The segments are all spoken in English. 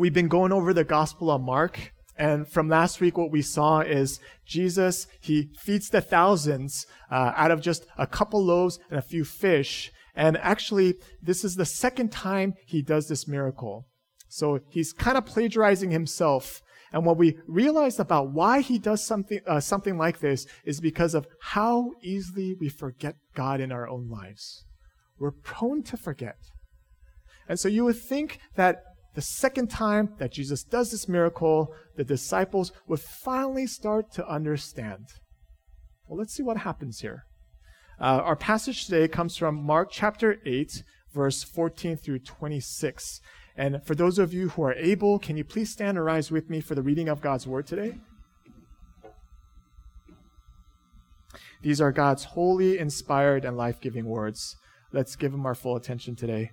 We've been going over the Gospel of Mark, and from last week, what we saw is Jesus, he feeds the thousands uh, out of just a couple loaves and a few fish. And actually, this is the second time he does this miracle. So he's kind of plagiarizing himself. And what we realize about why he does something, uh, something like this is because of how easily we forget God in our own lives. We're prone to forget. And so you would think that the second time that Jesus does this miracle, the disciples would finally start to understand. Well, let's see what happens here. Uh, our passage today comes from Mark chapter 8, verse 14 through 26. And for those of you who are able, can you please stand and rise with me for the reading of God's word today? These are God's holy, inspired, and life giving words. Let's give them our full attention today.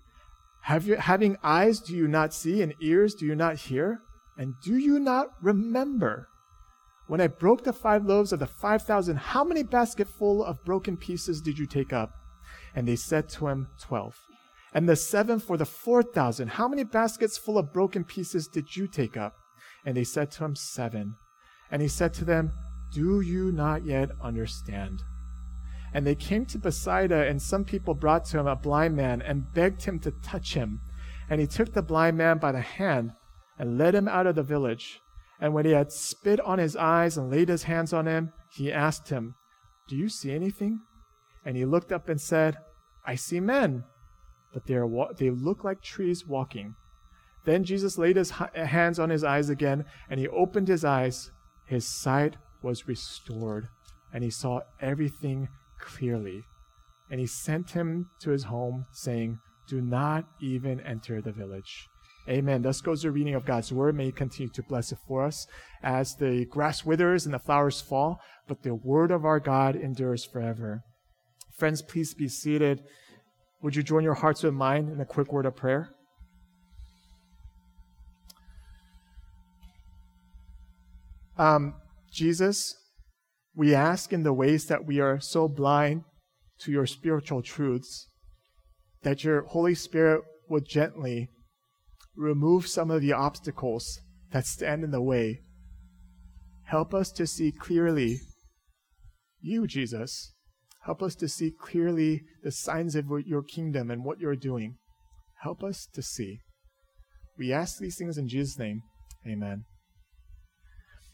Have you, having eyes, do you not see? And ears, do you not hear? And do you not remember? When I broke the five loaves of the five thousand, how many basketful of broken pieces did you take up? And they said to him, Twelve. And the seven for the four thousand, how many baskets full of broken pieces did you take up? And they said to him, Seven. And he said to them, Do you not yet understand? And they came to Bethsaida, and some people brought to him a blind man and begged him to touch him. And he took the blind man by the hand and led him out of the village. And when he had spit on his eyes and laid his hands on him, he asked him, Do you see anything? And he looked up and said, I see men, but they, are wa- they look like trees walking. Then Jesus laid his hands on his eyes again, and he opened his eyes. His sight was restored, and he saw everything clearly. And he sent him to his home, saying, Do not even enter the village. Amen. Thus goes the reading of God's word. May He continue to bless it for us as the grass withers and the flowers fall, but the word of our God endures forever. Friends, please be seated. Would you join your hearts with mine in a quick word of prayer? Um, Jesus, we ask in the ways that we are so blind to your spiritual truths that your Holy Spirit would gently remove some of the obstacles that stand in the way. Help us to see clearly you, Jesus. Help us to see clearly the signs of your kingdom and what you're doing. Help us to see. We ask these things in Jesus' name. Amen.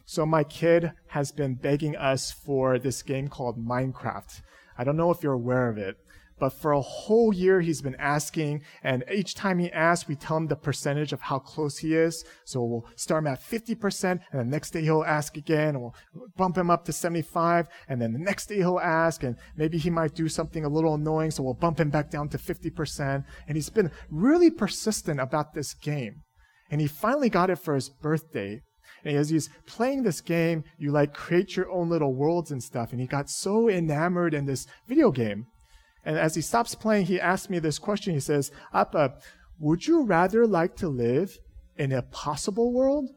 So, my kid has been begging us for this game called Minecraft. I don't know if you're aware of it, but for a whole year, he's been asking, and each time he asks, we tell him the percentage of how close he is. So we'll start him at 50%, and the next day he'll ask again, and we'll bump him up to 75, and then the next day he'll ask, and maybe he might do something a little annoying, so we'll bump him back down to 50%. And he's been really persistent about this game. And he finally got it for his birthday. And as he's playing this game, you like create your own little worlds and stuff. And he got so enamored in this video game. And as he stops playing, he asks me this question. He says, Appa, would you rather like to live in a possible world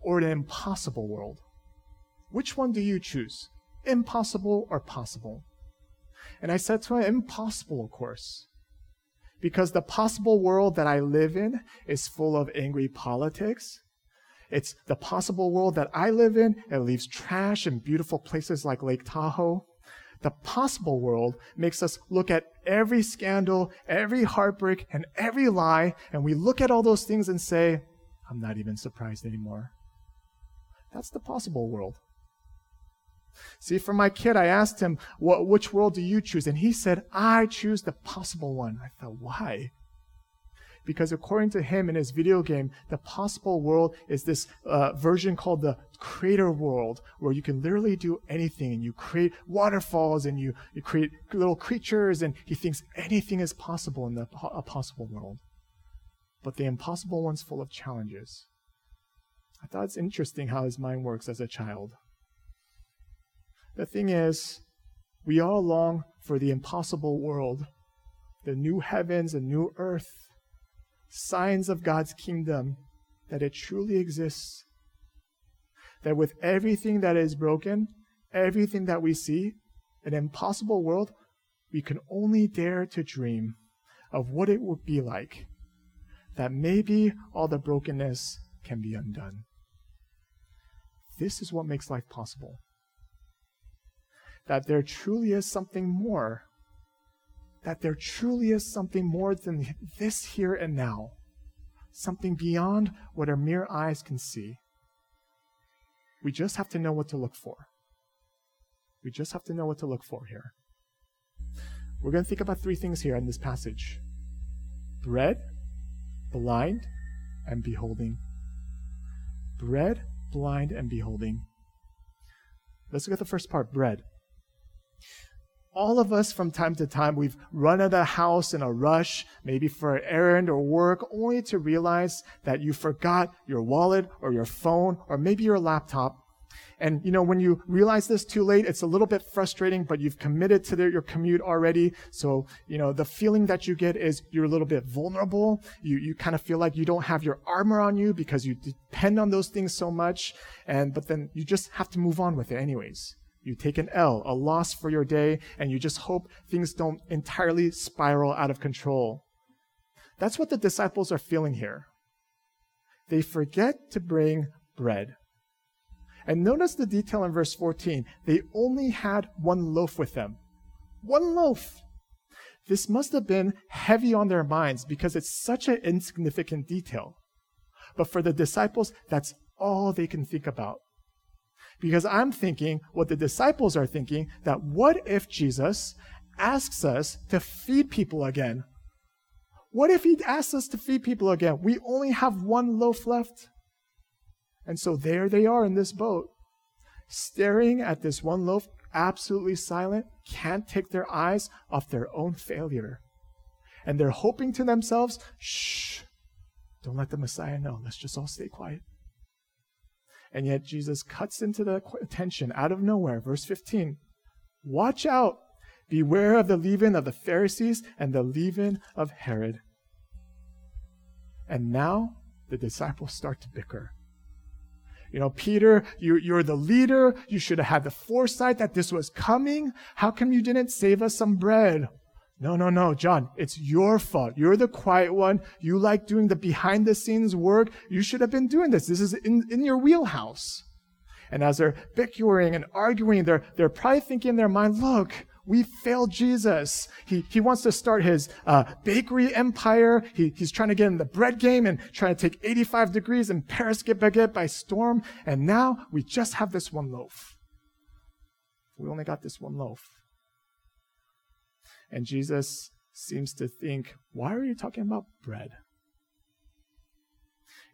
or an impossible world? Which one do you choose? Impossible or possible? And I said to him, impossible, of course. Because the possible world that I live in is full of angry politics it's the possible world that I live in. It leaves trash in beautiful places like Lake Tahoe. The possible world makes us look at every scandal, every heartbreak, and every lie, and we look at all those things and say, I'm not even surprised anymore. That's the possible world. See, for my kid, I asked him, which world do you choose? And he said, I choose the possible one. I thought, why? Because according to him in his video game, the possible world is this uh, version called the creator world, where you can literally do anything and you create waterfalls and you, you create little creatures, and he thinks anything is possible in the po- possible world. but the impossible one's full of challenges. I thought it's interesting how his mind works as a child. The thing is, we all long for the impossible world, the new heavens and new earth, signs of God's kingdom, that it truly exists. That with everything that is broken, everything that we see, an impossible world, we can only dare to dream of what it would be like. That maybe all the brokenness can be undone. This is what makes life possible. That there truly is something more. That there truly is something more than this here and now. Something beyond what our mere eyes can see. We just have to know what to look for. We just have to know what to look for here. We're going to think about three things here in this passage bread, blind, and beholding. Bread, blind, and beholding. Let's look at the first part bread. All of us, from time to time, we've run out of the house in a rush, maybe for an errand or work, only to realize that you forgot your wallet or your phone or maybe your laptop and, you know, when you realize this too late, it's a little bit frustrating, but you've committed to your commute already. So, you know, the feeling that you get is you're a little bit vulnerable. You, you kind of feel like you don't have your armor on you because you depend on those things so much. And, but then you just have to move on with it anyways. You take an L, a loss for your day, and you just hope things don't entirely spiral out of control. That's what the disciples are feeling here. They forget to bring bread. And notice the detail in verse 14. They only had one loaf with them. One loaf. This must have been heavy on their minds because it's such an insignificant detail. But for the disciples, that's all they can think about. Because I'm thinking what the disciples are thinking that what if Jesus asks us to feed people again? What if he asks us to feed people again? We only have one loaf left. And so there they are in this boat, staring at this one loaf, absolutely silent, can't take their eyes off their own failure. And they're hoping to themselves, shh, don't let the Messiah know. Let's just all stay quiet. And yet Jesus cuts into the attention out of nowhere. Verse 15 Watch out! Beware of the leaven of the Pharisees and the leaven of Herod. And now the disciples start to bicker. You know, Peter, you, you're the leader. You should have had the foresight that this was coming. How come you didn't save us some bread? No, no, no, John, it's your fault. You're the quiet one. You like doing the behind the scenes work. You should have been doing this. This is in, in your wheelhouse. And as they're bickering and arguing, they're, they're probably thinking in their mind, look, we failed Jesus. He, he wants to start his uh, bakery empire. He, he's trying to get in the bread game and trying to take 85 degrees in Paris get baguette by storm. And now we just have this one loaf. We only got this one loaf. And Jesus seems to think, why are you talking about bread?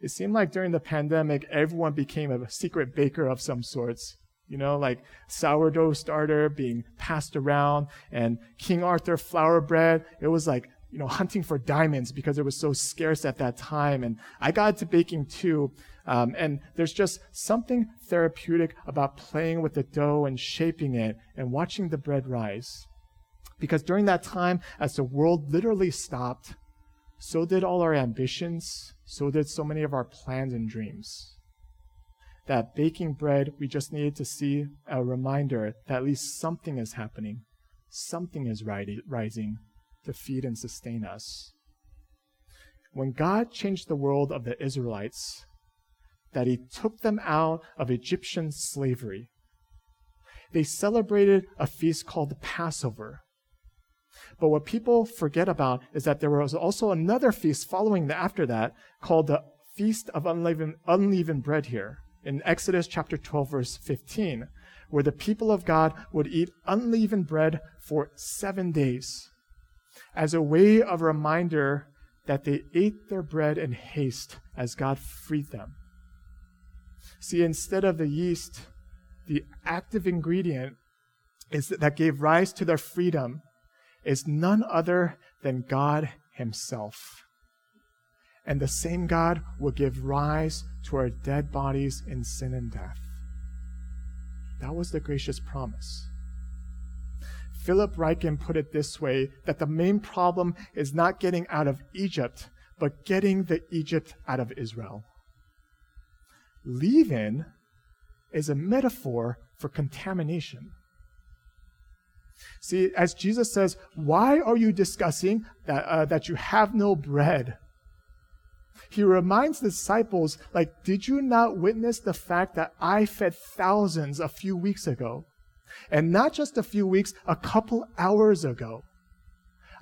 It seemed like during the pandemic, everyone became a secret baker of some sorts you know, like sourdough starter being passed around and King Arthur flour bread. It was like, you know, hunting for diamonds because it was so scarce at that time. And I got into baking too. Um, and there's just something therapeutic about playing with the dough and shaping it and watching the bread rise. Because during that time, as the world literally stopped, so did all our ambitions, so did so many of our plans and dreams that baking bread, we just needed to see a reminder that at least something is happening, something is rising to feed and sustain us. When God changed the world of the Israelites, that He took them out of Egyptian slavery, they celebrated a feast called the Passover. But what people forget about is that there was also another feast following after that called the Feast of Unleavened, Unleavened Bread here in Exodus chapter 12, verse 15, where the people of God would eat unleavened bread for seven days as a way of reminder that they ate their bread in haste as God freed them. See, instead of the yeast, the active ingredient is that gave rise to their freedom is none other than God Himself. and the same God will give rise to our dead bodies in sin and death. That was the gracious promise. Philip Ryken put it this way that the main problem is not getting out of Egypt, but getting the Egypt out of Israel. Leaven is a metaphor for contamination. See, as Jesus says, why are you discussing that, uh, that you have no bread? He reminds the disciples, like, did you not witness the fact that I fed thousands a few weeks ago? And not just a few weeks, a couple hours ago.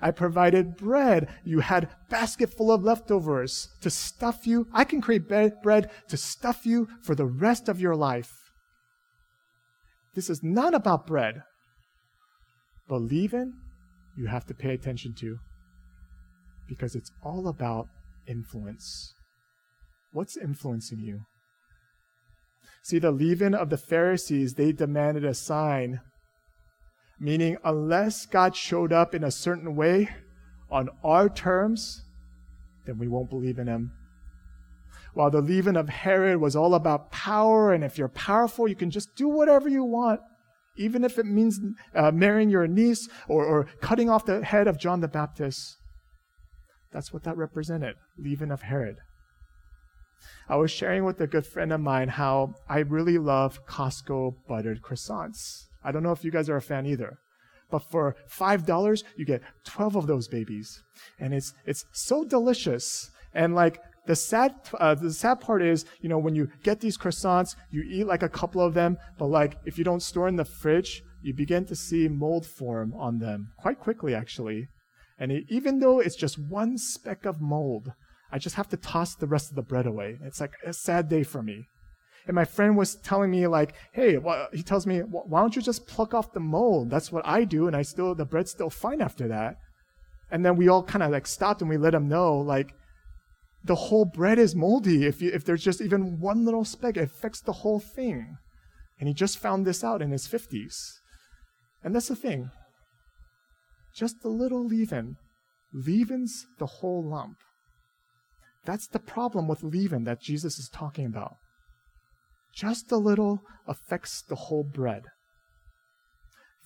I provided bread. You had basket full of leftovers to stuff you. I can create bread to stuff you for the rest of your life. This is not about bread. But in, you have to pay attention to because it's all about influence. What's influencing you? See, the leaven of the Pharisees, they demanded a sign, meaning, unless God showed up in a certain way on our terms, then we won't believe in him. While the leaven of Herod was all about power, and if you're powerful, you can just do whatever you want, even if it means uh, marrying your niece or, or cutting off the head of John the Baptist. That's what that represented, leaven of Herod. I was sharing with a good friend of mine how I really love Costco buttered croissants. I don't know if you guys are a fan either. But for $5, you get 12 of those babies. And it's, it's so delicious. And like, the sad, uh, the sad part is, you know, when you get these croissants, you eat like a couple of them, but like, if you don't store in the fridge, you begin to see mold form on them quite quickly, actually. And it, even though it's just one speck of mold, I just have to toss the rest of the bread away. It's like a sad day for me. And my friend was telling me like, hey, well, he tells me, why don't you just pluck off the mold? That's what I do, and I still the bread's still fine after that. And then we all kind of like stopped and we let him know like, the whole bread is moldy. If you, if there's just even one little speck, it affects the whole thing. And he just found this out in his fifties. And that's the thing. Just a little leaven leavens the whole lump. That's the problem with leaven that Jesus is talking about. Just a little affects the whole bread.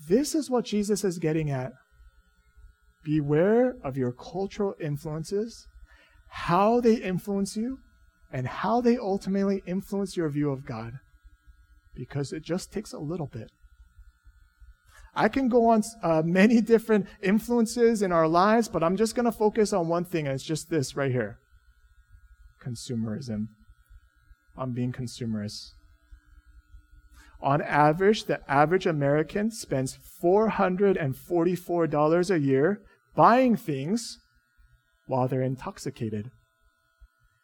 This is what Jesus is getting at. Beware of your cultural influences, how they influence you, and how they ultimately influence your view of God. Because it just takes a little bit. I can go on uh, many different influences in our lives, but I'm just going to focus on one thing, and it's just this right here consumerism. I'm being consumerist. On average, the average American spends $444 a year buying things while they're intoxicated.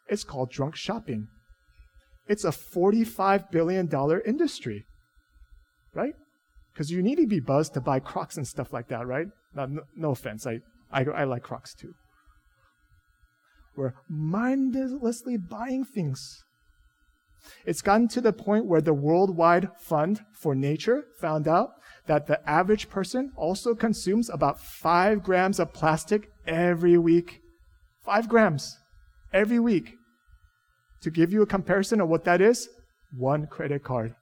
It's called drunk shopping. It's a $45 billion industry, right? Because you need to be buzzed to buy Crocs and stuff like that, right? No, no, offense, I, I, I like Crocs too. We're mindlessly buying things. It's gotten to the point where the Worldwide Fund for Nature found out that the average person also consumes about five grams of plastic every week. Five grams every week. To give you a comparison of what that is, one credit card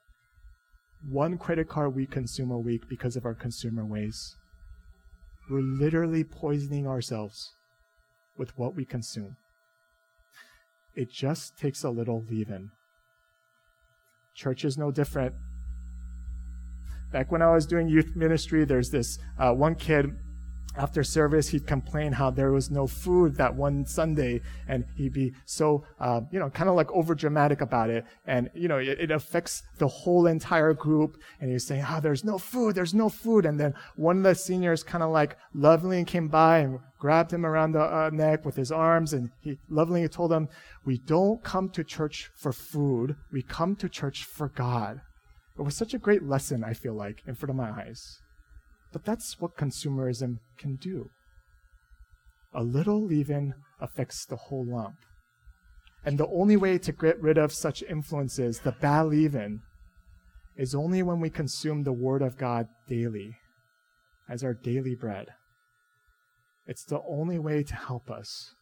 one credit card we consume a week because of our consumer ways. We're literally poisoning ourselves with what we consume. It just takes a little leaven. Church is no different. Back when I was doing youth ministry, there's this uh, one kid after service, he'd complain how there was no food that one Sunday, and he'd be so, uh, you know, kind of like over dramatic about it. And, you know, it, it, affects the whole entire group. And he's saying, oh, there's no food, there's no food. And then one of the seniors kind of like lovingly came by and grabbed him around the uh, neck with his arms, and he lovingly told him, we don't come to church for food, we come to church for God. It was such a great lesson, I feel like, in front of my eyes. But that's what consumerism can do. A little leaven affects the whole lump. And the only way to get rid of such influences, the bad leaven, is only when we consume the Word of God daily, as our daily bread. It's the only way to help us.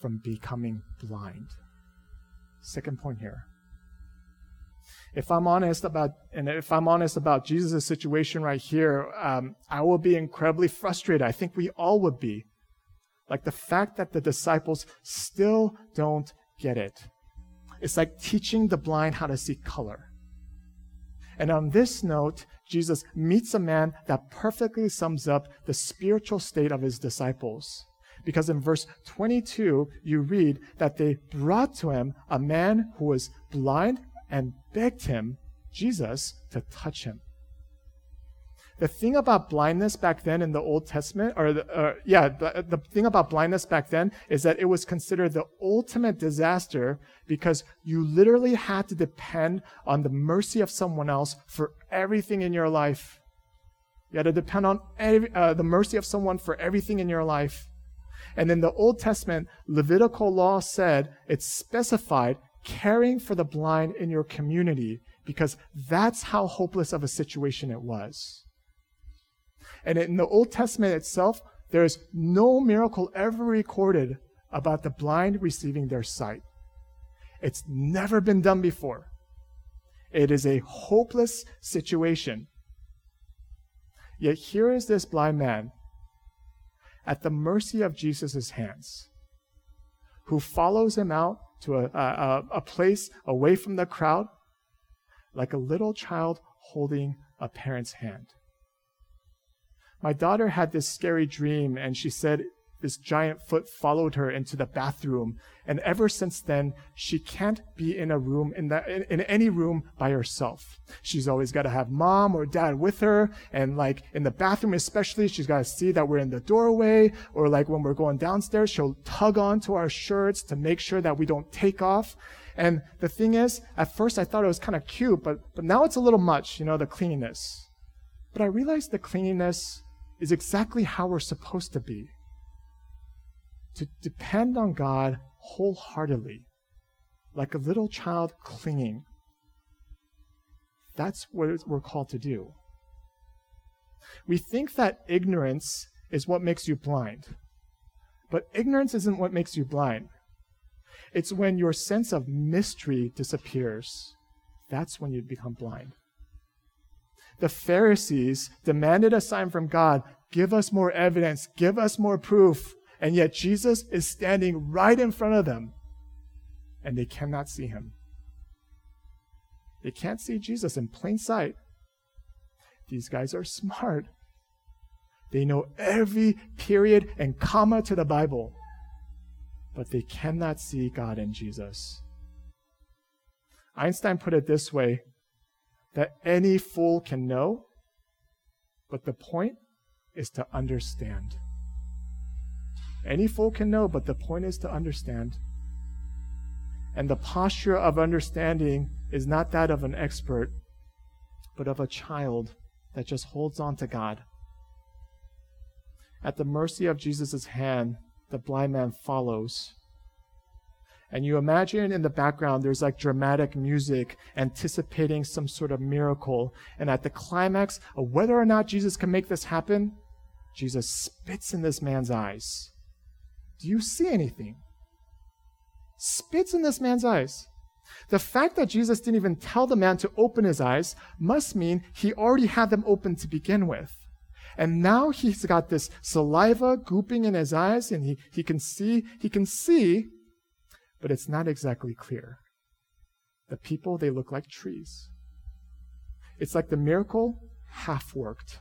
from becoming blind. Second point here. If I'm honest about, and if I'm honest about Jesus' situation right here, um, I will be incredibly frustrated. I think we all would be. Like the fact that the disciples still don't get it. It's like teaching the blind how to see color. And on this note, Jesus meets a man that perfectly sums up the spiritual state of his disciples. Because in verse 22, you read that they brought to him a man who was blind and begged him, Jesus, to touch him. The thing about blindness back then in the Old Testament, or the, yeah, the, the thing about blindness back then is that it was considered the ultimate disaster because you literally had to depend on the mercy of someone else for everything in your life. You had to depend on every, uh, the mercy of someone for everything in your life. And in the Old Testament, Levitical law said, it specified caring for the blind in your community because that's how hopeless of a situation it was. And in the Old Testament itself, there's no miracle ever recorded about the blind receiving their sight. It's never been done before. It is a hopeless situation. Yet here is this blind man at the mercy of Jesus' hands, who follows him out to a, a, a place away from the crowd, like a little child holding a parent's hand. My daughter had this scary dream, and she said this giant foot followed her into the bathroom. And ever since then, she can't be in a room, in, in, in any room by herself. She's always got to have mom or dad with her. And like in the bathroom, especially, she's got to see that we're in the doorway. Or like when we're going downstairs, she'll tug onto our shirts to make sure that we don't take off. And the thing is, at first I thought it was kind of cute, but, but now it's a little much, you know, the cleanliness. But I realized the cleanliness is exactly how we're supposed to be to depend on God wholeheartedly, like a little child clinging. That's what we're called to do. We think that ignorance is what makes you blind. But ignorance isn't what makes you blind. It's when your sense of mystery disappears. That's when you become blind. The Pharisees demanded a sign from God give us more evidence, give us more proof. And yet Jesus is standing right in front of them, and they cannot see him. They can't see Jesus in plain sight. These guys are smart. They know every period and comma to the Bible, but they cannot see God in Jesus. Einstein put it this way that any fool can know, but the point is to understand. Any fool can know, but the point is to understand. And the posture of understanding is not that of an expert, but of a child that just holds on to God. At the mercy of Jesus' hand, the blind man follows. And you imagine in the background there's like dramatic music anticipating some sort of miracle. And at the climax of whether or not Jesus can make this happen, Jesus spits in this man's eyes. Do you see anything? Spits in this man's eyes. The fact that Jesus didn't even tell the man to open his eyes must mean he already had them open to begin with. And now he's got this saliva gooping in his eyes and he, he can see, he can see, but it's not exactly clear. The people, they look like trees. It's like the miracle half worked.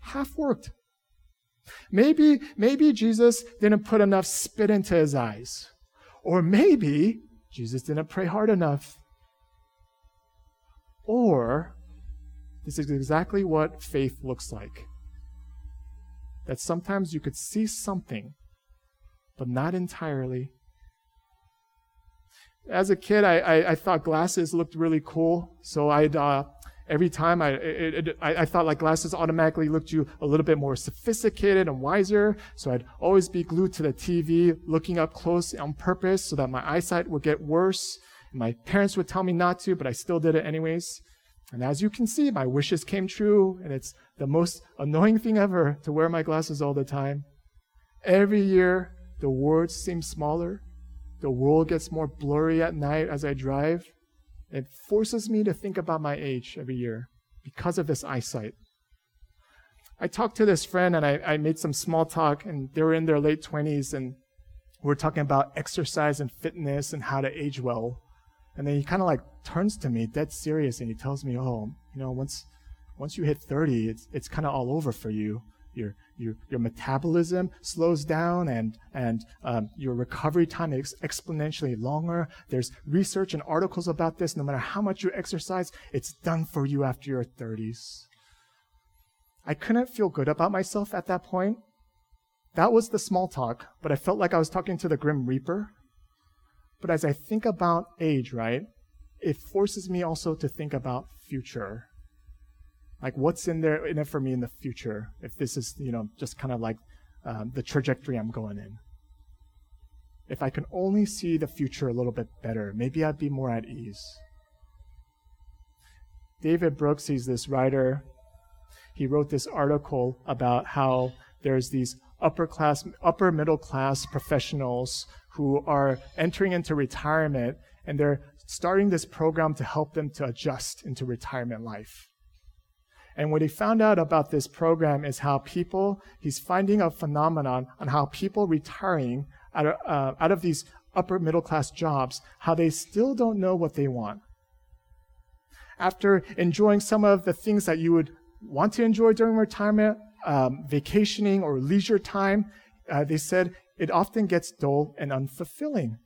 Half worked. Maybe, maybe Jesus didn't put enough spit into his eyes. Or maybe Jesus didn't pray hard enough. Or this is exactly what faith looks like. That sometimes you could see something, but not entirely. As a kid, I, I, I thought glasses looked really cool, so I'd uh, every time I, it, it, I, I, thought like glasses automatically looked you a little bit more sophisticated and wiser. So I'd always be glued to the TV, looking up close on purpose so that my eyesight would get worse. My parents would tell me not to, but I still did it anyways. And as you can see, my wishes came true, and it's the most annoying thing ever to wear my glasses all the time. Every year, the words seem smaller, the world gets more blurry at night as I drive. It forces me to think about my age every year because of this eyesight. I talked to this friend and I, I made some small talk, and they were in their late 20s, and we are talking about exercise and fitness and how to age well. And then he kind of like turns to me, dead serious, and he tells me, "Oh, you know, once once you hit 30, it's it's kind of all over for you. Your your your metabolism slows down, and and um, your recovery time is exponentially longer. There's research and articles about this. No matter how much you exercise, it's done for you after your 30s." I couldn't feel good about myself at that point. That was the small talk, but I felt like I was talking to the Grim Reaper. But as I think about age, right, it forces me also to think about future. Like what's in there in it for me in the future, if this is, you know, just kind of like um, the trajectory I'm going in. If I can only see the future a little bit better, maybe I'd be more at ease. David Brooks, he's this writer he wrote this article about how there's these upper class, upper middle class professionals who are entering into retirement and they're starting this program to help them to adjust into retirement life. And what he found out about this program is how people, he's finding a phenomenon on how people retiring out of, uh, out of these upper middle class jobs, how they still don't know what they want. After enjoying some of the things that you would want to enjoy during retirement, um, vacationing, or leisure time, uh, they said it often gets dull and unfulfilling.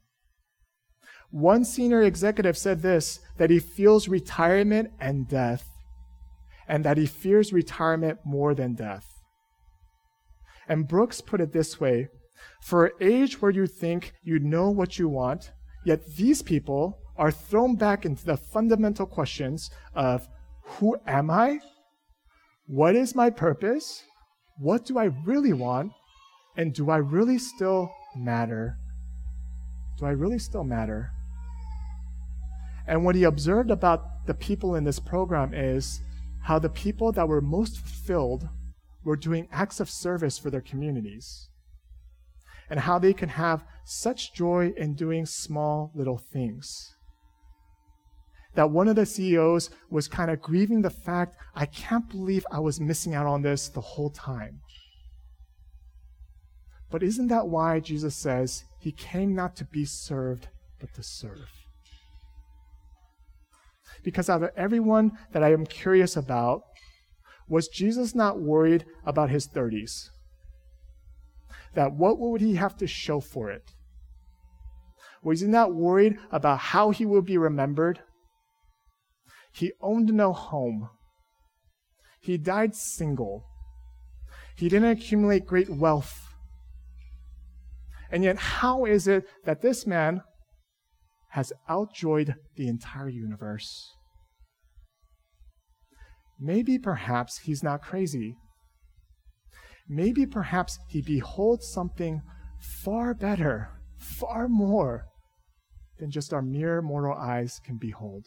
One senior executive said this that he feels retirement and death, and that he fears retirement more than death. And Brooks put it this way For an age where you think you know what you want, yet these people are thrown back into the fundamental questions of who am I what is my purpose? What do I really want? And do I really still matter? Do I really still matter? And what he observed about the people in this program is how the people that were most fulfilled were doing acts of service for their communities. And how they can have such joy in doing small little things that one of the CEOs was kind of grieving the fact, I can't believe I was missing out on this the whole time. But isn't that why Jesus says he came not to be served, but to serve? Because out of everyone that I am curious about, was Jesus not worried about his 30s? That what would he have to show for it? Was he not worried about how he will be remembered? He owned no home. He died single. He didn't accumulate great wealth. And yet, how is it that this man has outjoyed the entire universe? Maybe perhaps he's not crazy. Maybe perhaps he beholds something far better, far more than just our mere mortal eyes can behold.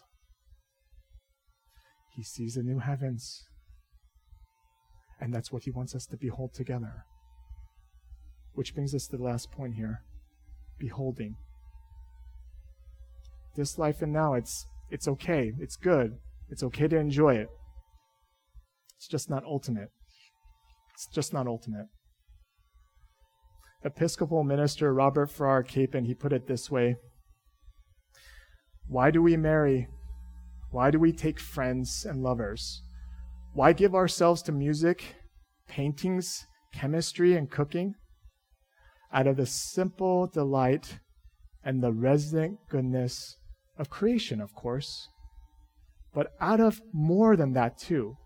He sees the new heavens. And that's what he wants us to behold together. Which brings us to the last point here beholding. This life and now, it's, it's okay. It's good. It's okay to enjoy it. It's just not ultimate. It's just not ultimate. Episcopal minister Robert Farrar Capon, he put it this way Why do we marry? Why do we take friends and lovers? Why give ourselves to music, paintings, chemistry, and cooking? Out of the simple delight and the resident goodness of creation, of course, but out of more than that, too.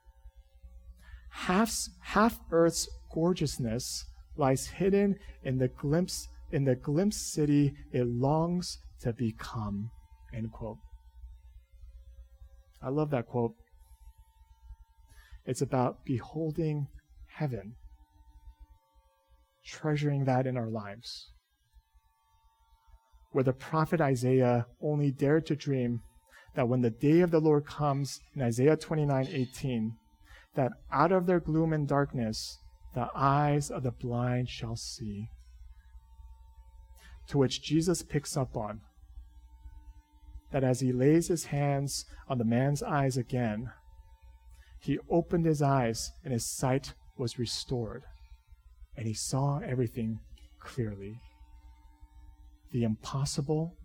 Half, half Earth's gorgeousness lies hidden in the glimpse in the glimpse city it longs to become. End quote. I love that quote. It's about beholding heaven, treasuring that in our lives. Where the prophet Isaiah only dared to dream that when the day of the Lord comes in Isaiah 29:18, that out of their gloom and darkness, the eyes of the blind shall see. to which Jesus picks up on. That as he lays his hands on the man's eyes again, he opened his eyes and his sight was restored, and he saw everything clearly. The impossible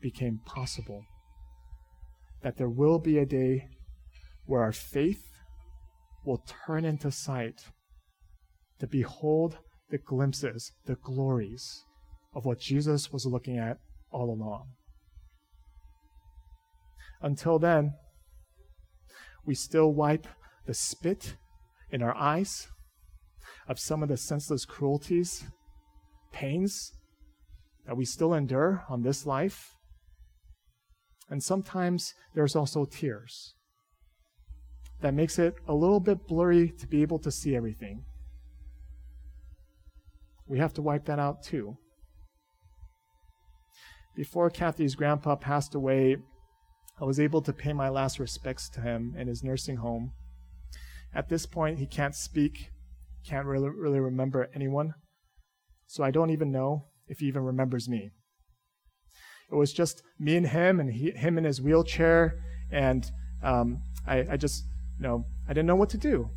became possible. That there will be a day where our faith will turn into sight to behold the glimpses, the glories of what Jesus was looking at all along. Until then, we still wipe the spit in our eyes of some of the senseless cruelties, pains that we still endure on this life. And sometimes there's also tears that makes it a little bit blurry to be able to see everything. We have to wipe that out too. Before Kathy's grandpa passed away, I was able to pay my last respects to him in his nursing home. At this point, he can't speak, can't really, really remember anyone, so I don't even know if he even remembers me. It was just me and him, and he, him in his wheelchair, and um, I, I just, you know, I didn't know what to do.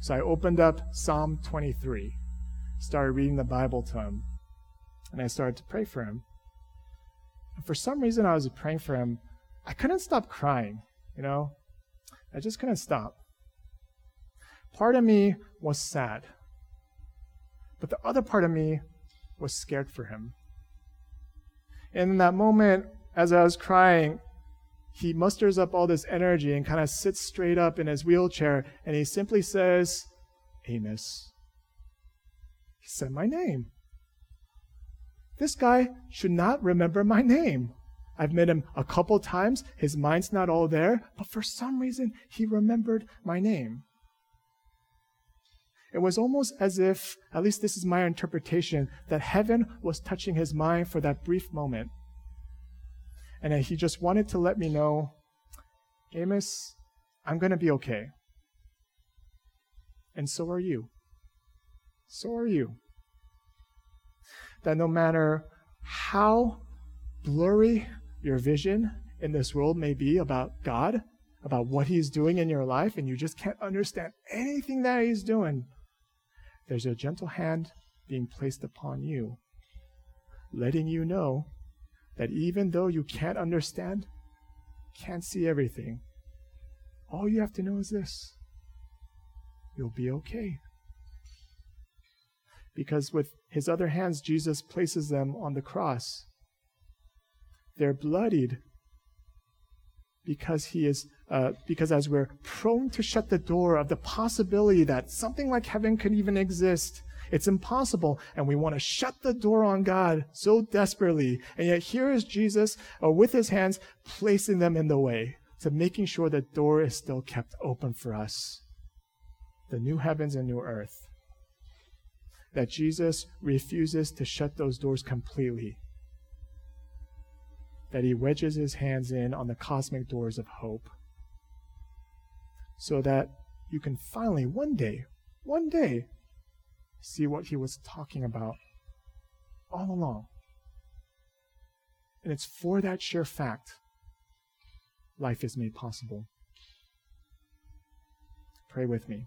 So I opened up Psalm 23, started reading the Bible to him, and I started to pray for him. And for some reason, I was praying for him. I couldn't stop crying, you know? I just couldn't stop. Part of me was sad, but the other part of me was scared for him. And in that moment, as I was crying, he musters up all this energy and kind of sits straight up in his wheelchair and he simply says, Amos. He said my name. This guy should not remember my name. I've met him a couple times. His mind's not all there, but for some reason, he remembered my name. It was almost as if, at least this is my interpretation, that heaven was touching his mind for that brief moment. And that he just wanted to let me know Amos, I'm going to be okay. And so are you. So are you. That no matter how blurry your vision in this world may be about God, about what He's doing in your life, and you just can't understand anything that He's doing, there's a gentle hand being placed upon you, letting you know that even though you can't understand, can't see everything, all you have to know is this you'll be okay. Because with his other hands, Jesus places them on the cross. They're bloodied because he is uh, because as we're prone to shut the door of the possibility that something like heaven could even exist it's impossible and we want to shut the door on god so desperately. And yet here is jesus uh, with his hands placing them in the way to making sure the door is still kept open for us. The new heavens and new earth. That jesus refuses to shut those doors completely. That he wedges his hands in on the cosmic doors of hope so that you can finally, one day, one day, see what he was talking about all along. And it's for that sheer fact life is made possible. Pray with me.